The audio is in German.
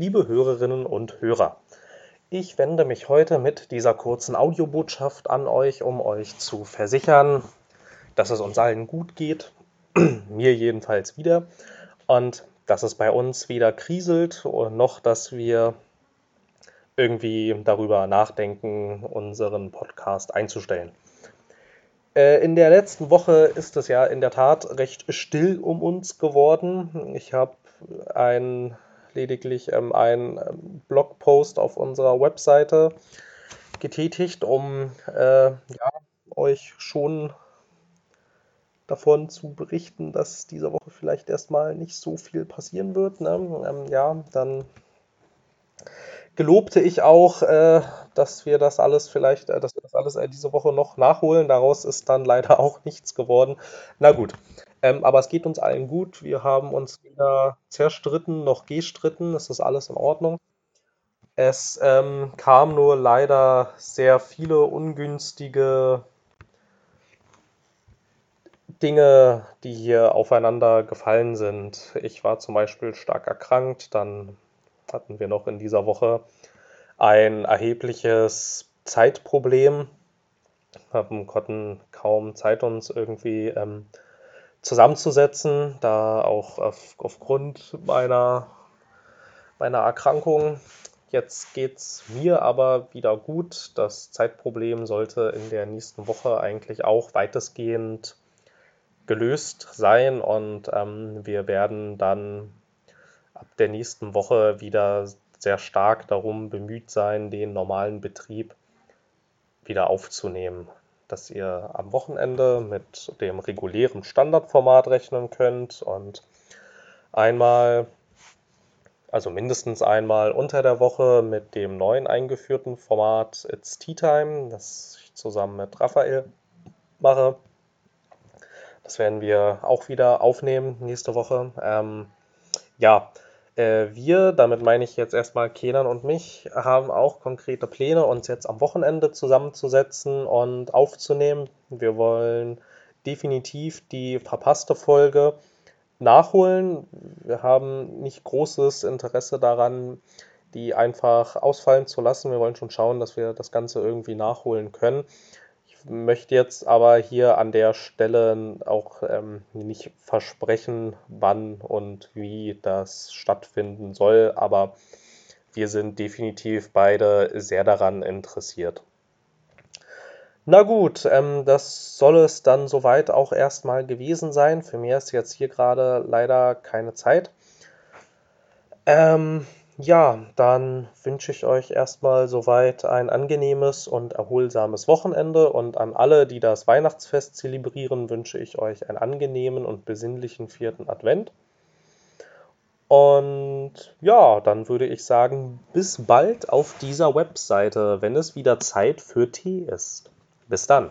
liebe Hörerinnen und Hörer. Ich wende mich heute mit dieser kurzen Audiobotschaft an euch, um euch zu versichern, dass es uns allen gut geht, mir jedenfalls wieder, und dass es bei uns weder kriselt, noch dass wir irgendwie darüber nachdenken, unseren Podcast einzustellen. Äh, in der letzten Woche ist es ja in der Tat recht still um uns geworden. Ich habe ein, lediglich ähm, einen ähm, Blogpost auf unserer Webseite getätigt, um äh, ja, euch schon davon zu berichten, dass diese Woche vielleicht erstmal nicht so viel passieren wird. Ne? Ähm, ja, dann gelobte ich auch, äh, dass wir das alles vielleicht, äh, dass wir das alles äh, diese Woche noch nachholen. Daraus ist dann leider auch nichts geworden. Na gut. Ähm, aber es geht uns allen gut. Wir haben uns weder zerstritten noch gestritten. Es ist alles in Ordnung. Es ähm, kam nur leider sehr viele ungünstige Dinge, die hier aufeinander gefallen sind. Ich war zum Beispiel stark erkrankt, dann hatten wir noch in dieser Woche ein erhebliches Zeitproblem. Wir konnten kaum Zeit, uns irgendwie ähm, zusammenzusetzen, da auch auf, aufgrund meiner, meiner Erkrankung. Jetzt geht es mir aber wieder gut. Das Zeitproblem sollte in der nächsten Woche eigentlich auch weitestgehend gelöst sein und ähm, wir werden dann ab der nächsten Woche wieder sehr stark darum bemüht sein, den normalen Betrieb wieder aufzunehmen. Dass ihr am Wochenende mit dem regulären Standardformat rechnen könnt und einmal, also mindestens einmal unter der Woche mit dem neuen eingeführten Format It's Tea Time, das ich zusammen mit Raphael mache. Das werden wir auch wieder aufnehmen nächste Woche. Ähm, ja, wir, damit meine ich jetzt erstmal Kenan und mich, haben auch konkrete Pläne, uns jetzt am Wochenende zusammenzusetzen und aufzunehmen. Wir wollen definitiv die verpasste Folge nachholen. Wir haben nicht großes Interesse daran, die einfach ausfallen zu lassen. Wir wollen schon schauen, dass wir das Ganze irgendwie nachholen können möchte jetzt aber hier an der Stelle auch ähm, nicht versprechen, wann und wie das stattfinden soll, aber wir sind definitiv beide sehr daran interessiert. Na gut, ähm, das soll es dann soweit auch erstmal gewesen sein. Für mehr ist jetzt hier gerade leider keine Zeit. Ähm, ja, dann wünsche ich euch erstmal soweit ein angenehmes und erholsames Wochenende und an alle, die das Weihnachtsfest zelebrieren, wünsche ich euch einen angenehmen und besinnlichen vierten Advent. Und ja, dann würde ich sagen, bis bald auf dieser Webseite, wenn es wieder Zeit für Tee ist. Bis dann.